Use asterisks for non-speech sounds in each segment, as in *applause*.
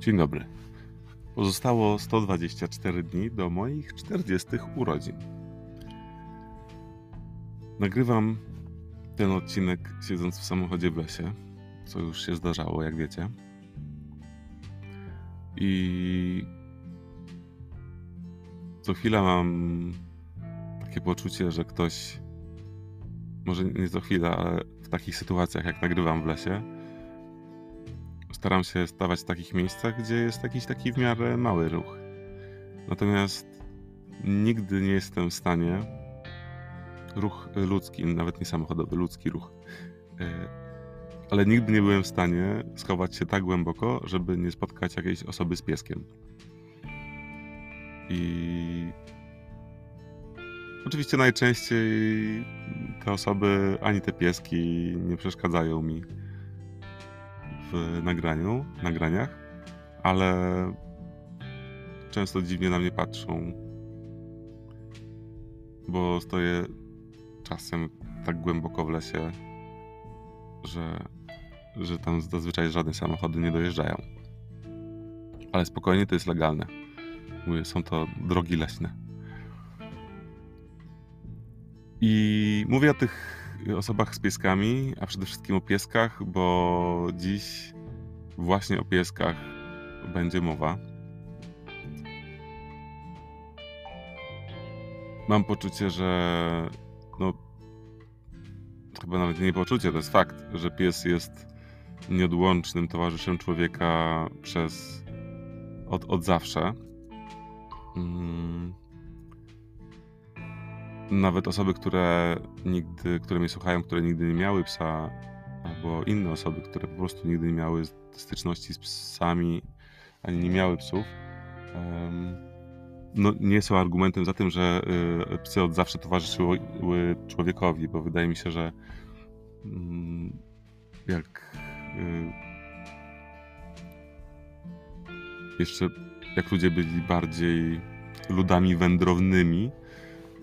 Dzień dobry. Pozostało 124 dni do moich 40 urodzin. Nagrywam ten odcinek siedząc w samochodzie w lesie, co już się zdarzało, jak wiecie. I co chwila mam takie poczucie, że ktoś, może nie co chwila, ale w takich sytuacjach, jak nagrywam w lesie, staram się stawać w takich miejscach, gdzie jest jakiś taki w miarę mały ruch. Natomiast nigdy nie jestem w stanie, ruch ludzki, nawet nie samochodowy, ludzki ruch, e, ale nigdy nie byłem w stanie schować się tak głęboko, żeby nie spotkać jakiejś osoby z pieskiem. I oczywiście najczęściej te osoby ani te pieski nie przeszkadzają mi w nagraniu, nagraniach, ale często dziwnie na mnie patrzą, bo stoję czasem tak głęboko w lesie, że, że tam zazwyczaj żadne samochody nie dojeżdżają. Ale spokojnie, to jest legalne. Mówię, są to drogi leśne. I mówię o tych osobach z pieskami, a przede wszystkim o pieskach, bo dziś właśnie o pieskach będzie mowa. Mam poczucie, że no chyba nawet nie poczucie, to jest fakt, że pies jest nieodłącznym towarzyszem człowieka przez od, od zawsze. Mm nawet osoby, które nigdy, które mnie słuchają, które nigdy nie miały psa, albo inne osoby, które po prostu nigdy nie miały styczności z psami, ani nie miały psów, no, nie są argumentem za tym, że y, psy od zawsze towarzyszyły człowiekowi, bo wydaje mi się, że mm, jak y, jeszcze jak ludzie byli bardziej ludami wędrownymi,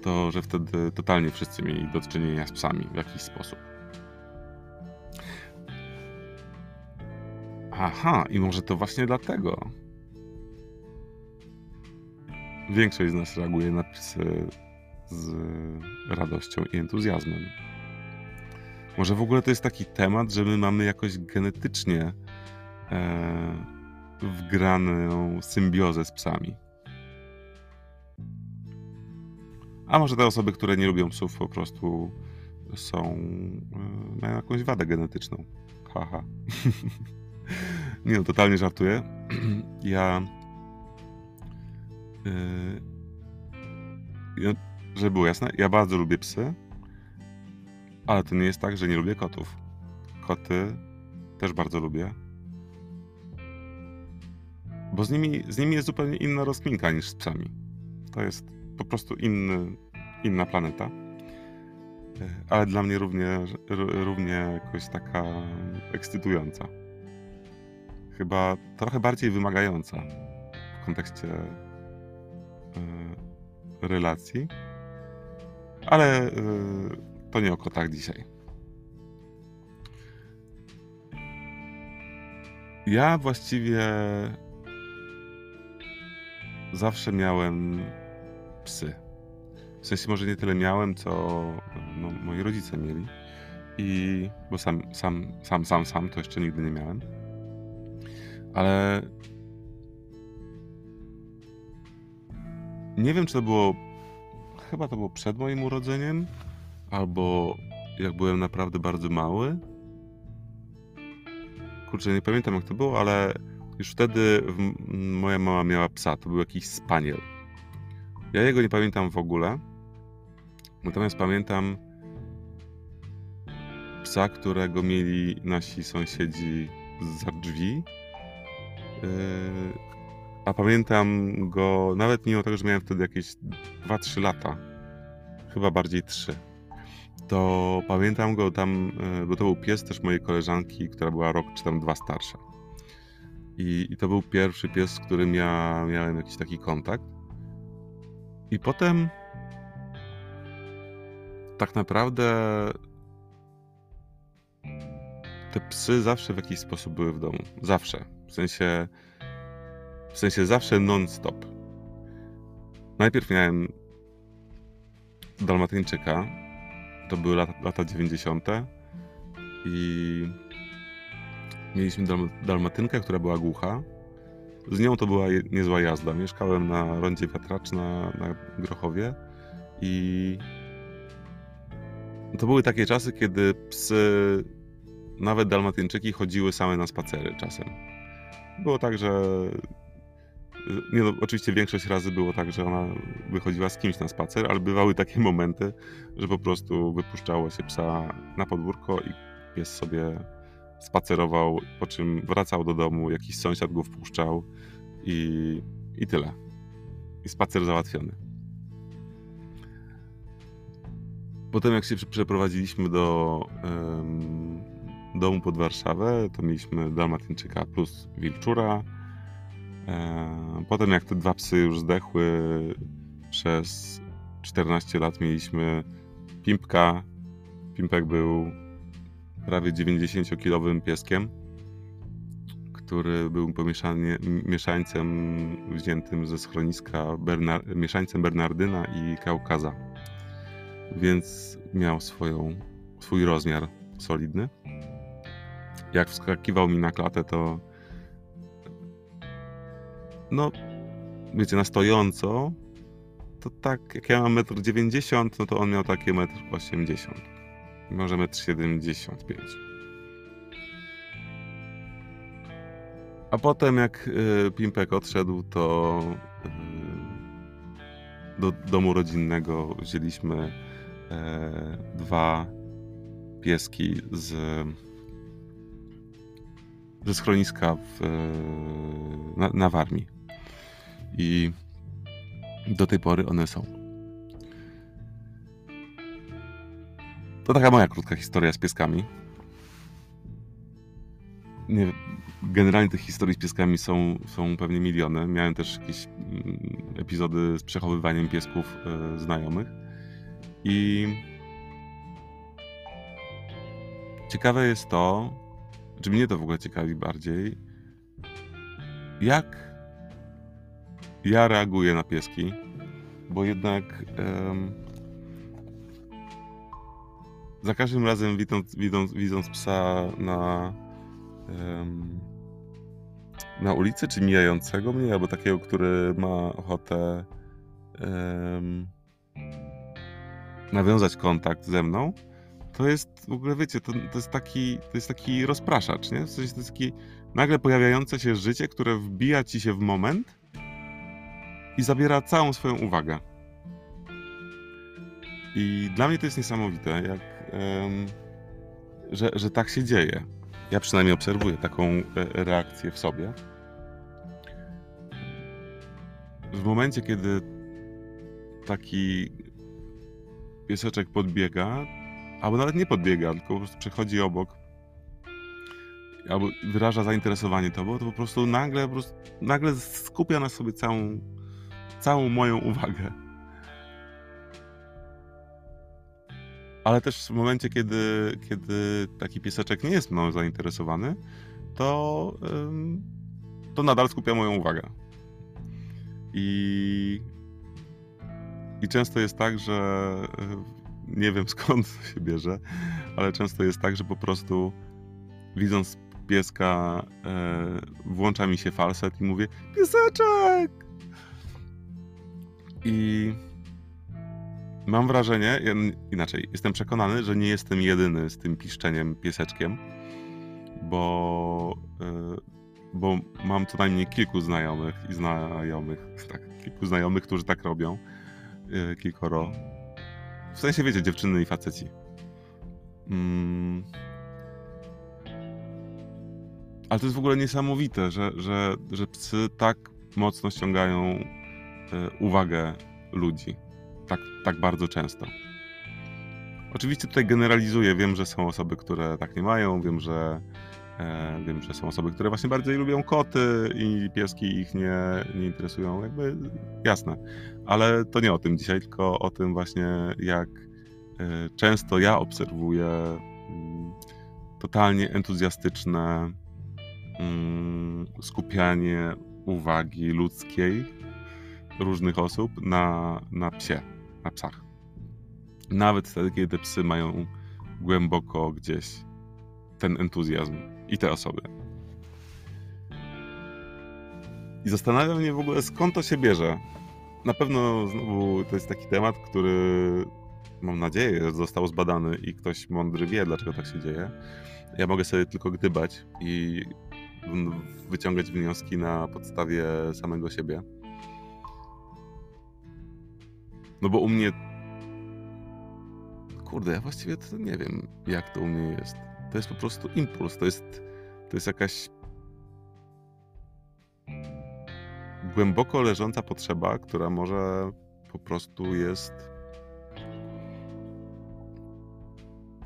to że wtedy totalnie wszyscy mieli do czynienia z psami w jakiś sposób. Aha, i może to właśnie dlatego większość z nas reaguje na psy z radością i entuzjazmem. Może w ogóle to jest taki temat, że my mamy jakoś genetycznie e, wgraną symbiozę z psami. A może te osoby, które nie lubią psów, po prostu są. E, mają jakąś wadę genetyczną. Haha. *laughs* nie no, totalnie żartuję. *clears throat* ja. Yy, żeby było jasne, ja bardzo lubię psy, ale to nie jest tak, że nie lubię kotów. Koty też bardzo lubię. Bo z nimi, z nimi jest zupełnie inna rozkminka niż z psami. To jest po prostu inny, inna planeta. E, ale dla mnie równie, równie jakoś taka ekscytująca. Chyba trochę bardziej wymagająca w kontekście e, relacji. Ale e, to nie o kotach dzisiaj. Ja właściwie zawsze miałem psy. W sensie może nie tyle miałem, co no, moi rodzice mieli. I bo sam, sam, sam, sam, sam to jeszcze nigdy nie miałem. Ale nie wiem, czy to było. Chyba to było przed moim urodzeniem, albo jak byłem naprawdę bardzo mały. Kurczę, nie pamiętam jak to było, ale już wtedy moja mama miała psa. To był jakiś spaniel. Ja jego nie pamiętam w ogóle. Natomiast pamiętam psa, którego mieli nasi sąsiedzi za drzwi. Yy, a pamiętam go nawet mimo tego, że miałem wtedy jakieś 2-3 lata. Chyba bardziej 3. To pamiętam go tam, yy, bo to był pies też mojej koleżanki, która była rok czy tam dwa starsza. I, i to był pierwszy pies, z którym ja miałem jakiś taki kontakt. I potem tak naprawdę te psy zawsze w jakiś sposób były w domu. Zawsze. W sensie W sensie zawsze non-stop. Najpierw miałem Dalmatyńczyka. To były lata, lata 90. I mieliśmy dal, Dalmatynkę, która była głucha. Z nią to była niezła jazda. Mieszkałem na rondzie wiatraczna na Grochowie i to były takie czasy, kiedy psy, nawet dalmatyńczyki, chodziły same na spacery czasem. Było tak, że nie no, oczywiście większość razy było tak, że ona wychodziła z kimś na spacer, ale bywały takie momenty, że po prostu wypuszczało się psa na podwórko i pies sobie spacerował, po czym wracał do domu, jakiś sąsiad go wpuszczał i, i tyle. I spacer załatwiony. Potem jak się przeprowadziliśmy do um, domu pod Warszawę, to mieliśmy Dalmatyńczyka plus Wilczura, E, potem jak te dwa psy już zdechły, przez 14 lat mieliśmy Pimpka. Pimpek był prawie 90-kilowym pieskiem, który był mieszańcem wziętym ze schroniska, Bernar, mieszańcem Bernardyna i Kaukaza. Więc miał swoją, swój rozmiar solidny. Jak wskakiwał mi na klatę, to no, wiecie, na stojąco, to tak, jak ja mam 1,90 m, no to on miał takie 1,80 m. Może 1,75 m. A potem jak y, Pimpek odszedł, to y, do domu rodzinnego wzięliśmy e, dwa pieski z ze schroniska w, na, na Warmii. I do tej pory one są. To taka moja krótka historia z pieskami. Nie, generalnie tych historii z pieskami są, są pewnie miliony. Miałem też jakieś mm, epizody z przechowywaniem piesków y, znajomych. I ciekawe jest to, czy mnie to w ogóle ciekawi bardziej, jak ja reaguję na pieski, bo jednak za każdym razem widząc, widząc, widząc psa na um, na ulicy, czy mijającego mnie, albo takiego, który ma ochotę um, nawiązać kontakt ze mną, to jest w ogóle, wiecie, to, to, jest, taki, to jest taki rozpraszacz, nie? W sensie to jest taki nagle pojawiające się życie, które wbija ci się w moment i zabiera całą swoją uwagę. I dla mnie to jest niesamowite, jak, że, że tak się dzieje. Ja przynajmniej obserwuję taką e, reakcję w sobie. W momencie, kiedy taki pieseczek podbiega, albo nawet nie podbiega, tylko po prostu przechodzi obok, albo wyraża zainteresowanie tobą, to po prostu nagle, po prostu, nagle skupia na sobie całą całą moją uwagę. Ale też w momencie, kiedy, kiedy taki pieseczek nie jest mną zainteresowany, to, to nadal skupia moją uwagę. I, I często jest tak, że nie wiem *laughs* skąd się bierze, ale często jest tak, że po prostu widząc pieska, e, włącza mi się falset i mówię: Pieseczek! I mam wrażenie, inaczej, jestem przekonany, że nie jestem jedyny z tym piszczeniem pieseczkiem, bo, e, bo mam co najmniej kilku znajomych i znajomych, *laughs* tak, kilku znajomych, którzy tak robią, e, kilkoro. W sensie, wiecie, dziewczyny i faceci. Mm. Ale to jest w ogóle niesamowite, że, że, że psy tak mocno ściągają E, uwagę ludzi. Tak, tak bardzo często. Oczywiście tutaj generalizuję. Wiem, że są osoby, które tak nie mają. Wiem, że e, wiem, że są osoby, które właśnie bardziej lubią koty i pieski ich nie, nie interesują. Jakby jasne. Ale to nie o tym dzisiaj, tylko o tym właśnie, jak e, często ja obserwuję mm, totalnie entuzjastyczne mm, skupianie uwagi ludzkiej różnych osób na, na psie, na psach. Nawet wtedy, kiedy psy mają głęboko gdzieś ten entuzjazm i te osoby. I zastanawiam mnie w ogóle, skąd to się bierze. Na pewno znowu to jest taki temat, który mam nadzieję, został zbadany i ktoś mądry wie, dlaczego tak się dzieje. Ja mogę sobie tylko gdybać i wyciągać wnioski na podstawie samego siebie. No bo u mnie. Kurde, ja właściwie to nie wiem, jak to u mnie jest. To jest po prostu impuls, to jest, to jest jakaś głęboko leżąca potrzeba, która może po prostu jest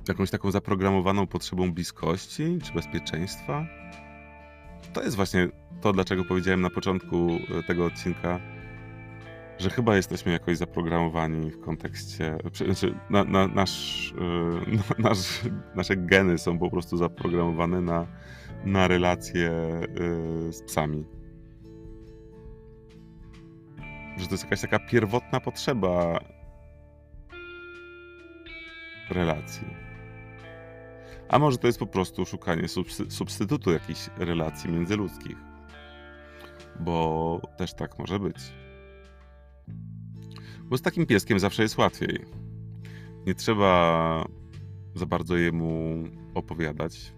jakąś taką zaprogramowaną potrzebą bliskości czy bezpieczeństwa. To jest właśnie to, dlaczego powiedziałem na początku e, tego odcinka, że chyba jesteśmy jakoś zaprogramowani w kontekście. Znaczy, na, na, nasz, *laughs* e, nasz, nasze geny są po prostu zaprogramowane na, na relacje e, z psami. Że to jest jakaś taka pierwotna potrzeba relacji. A może to jest po prostu szukanie substytutu jakichś relacji międzyludzkich. Bo też tak może być. Bo z takim pieskiem zawsze jest łatwiej. Nie trzeba za bardzo jemu opowiadać.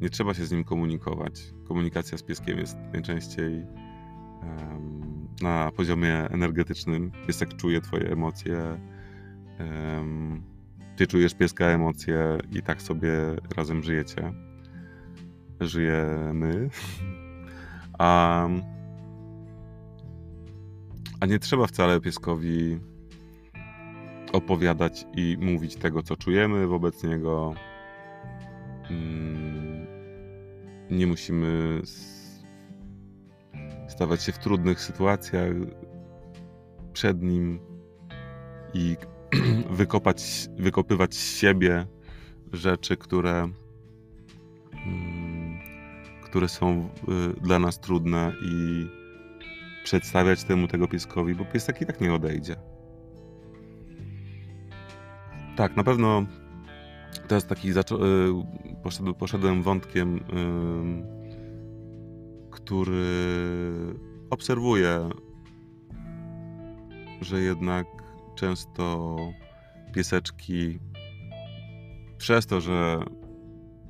Nie trzeba się z nim komunikować. Komunikacja z pieskiem jest najczęściej um, na poziomie energetycznym. Piesek czuje Twoje emocje. Um, ty czujesz pieska emocje i tak sobie razem żyjecie. Żyjemy. *laughs* A, a nie trzeba wcale pieskowi opowiadać i mówić tego, co czujemy wobec niego. Mm, nie musimy stawać się w trudnych sytuacjach przed nim i *clears throat* wykopać, wykopywać z siebie rzeczy, które, mm, które są y, dla nas trudne i przedstawiać temu tego pieskowi, bo piesek i tak nie odejdzie. Tak, na pewno teraz taki zaczą- y, poszedłem wątkiem, który obserwuję, że jednak często pieseczki przez to, że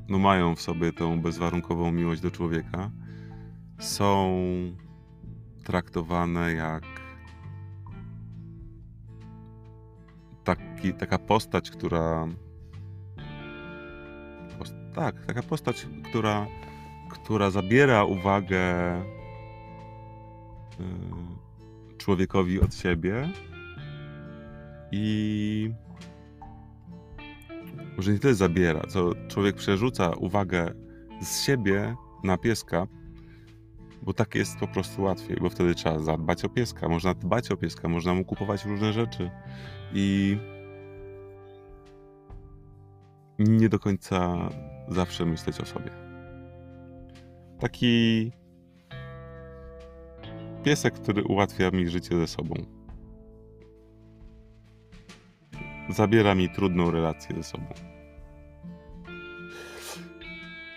no mają w sobie tą bezwarunkową miłość do człowieka, są traktowane jak taki, taka postać, która. Tak, taka postać, która, która zabiera uwagę y, człowiekowi od siebie i może nie tyle zabiera, co człowiek przerzuca uwagę z siebie na pieska, bo tak jest po prostu łatwiej, bo wtedy trzeba zadbać o pieska, można dbać o pieska, można mu kupować różne rzeczy i nie do końca zawsze myśleć o sobie. Taki piesek, który ułatwia mi życie ze sobą. zabiera mi trudną relację ze sobą.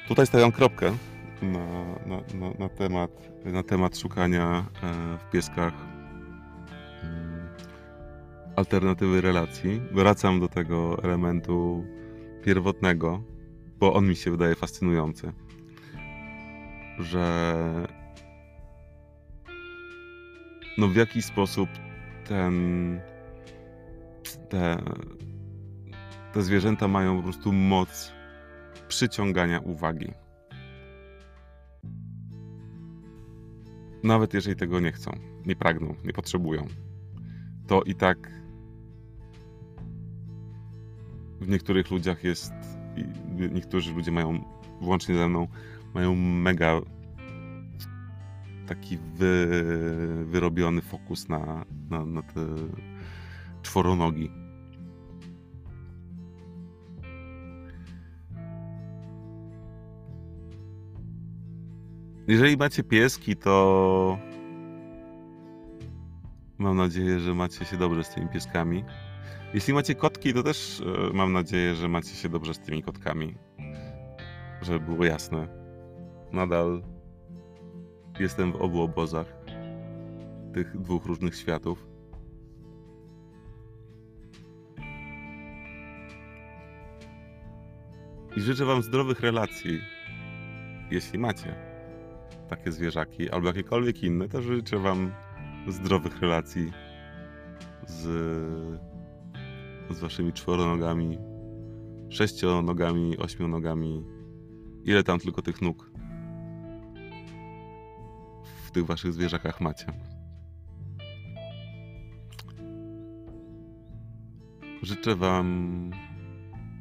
Tutaj stawiam kropkę na, na, na, na temat, na temat szukania e, w pieskach mm, alternatywy relacji. Wracam do tego elementu pierwotnego, bo on mi się wydaje fascynujący. Że no w jaki sposób ten te, te zwierzęta mają po prostu moc przyciągania uwagi. Nawet jeżeli tego nie chcą, nie pragną, nie potrzebują, to i tak w niektórych ludziach jest, niektórzy ludzie mają, włącznie ze mną, mają mega taki wy, wyrobiony fokus na, na, na te czworonogi. Jeżeli macie pieski, to mam nadzieję, że macie się dobrze z tymi pieskami. Jeśli macie kotki, to też e, mam nadzieję, że macie się dobrze z tymi kotkami. Żeby było jasne. Nadal jestem w obu obozach tych dwóch różnych światów. I życzę Wam zdrowych relacji, jeśli macie takie zwierzaki, albo jakiekolwiek inne, to życzę Wam zdrowych relacji z, z Waszymi czworonogami, sześcionogami, ośmionogami, ile tam tylko tych nóg w tych Waszych zwierzakach macie. Życzę Wam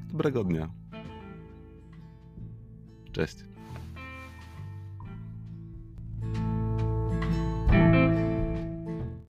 dobrego dnia. Cześć.